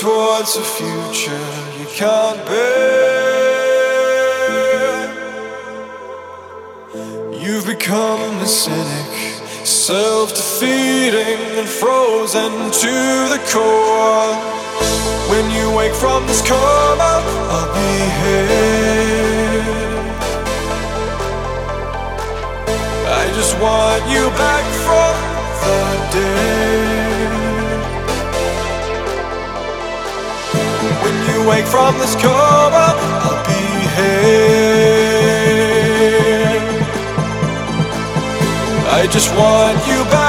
towards a future you can't bear. You've become a cynic, self defeating and frozen to the core. When you wake from this coma, I'll be here. I just want you back from the dead. Wake from this coma, I'll be here. I just want you back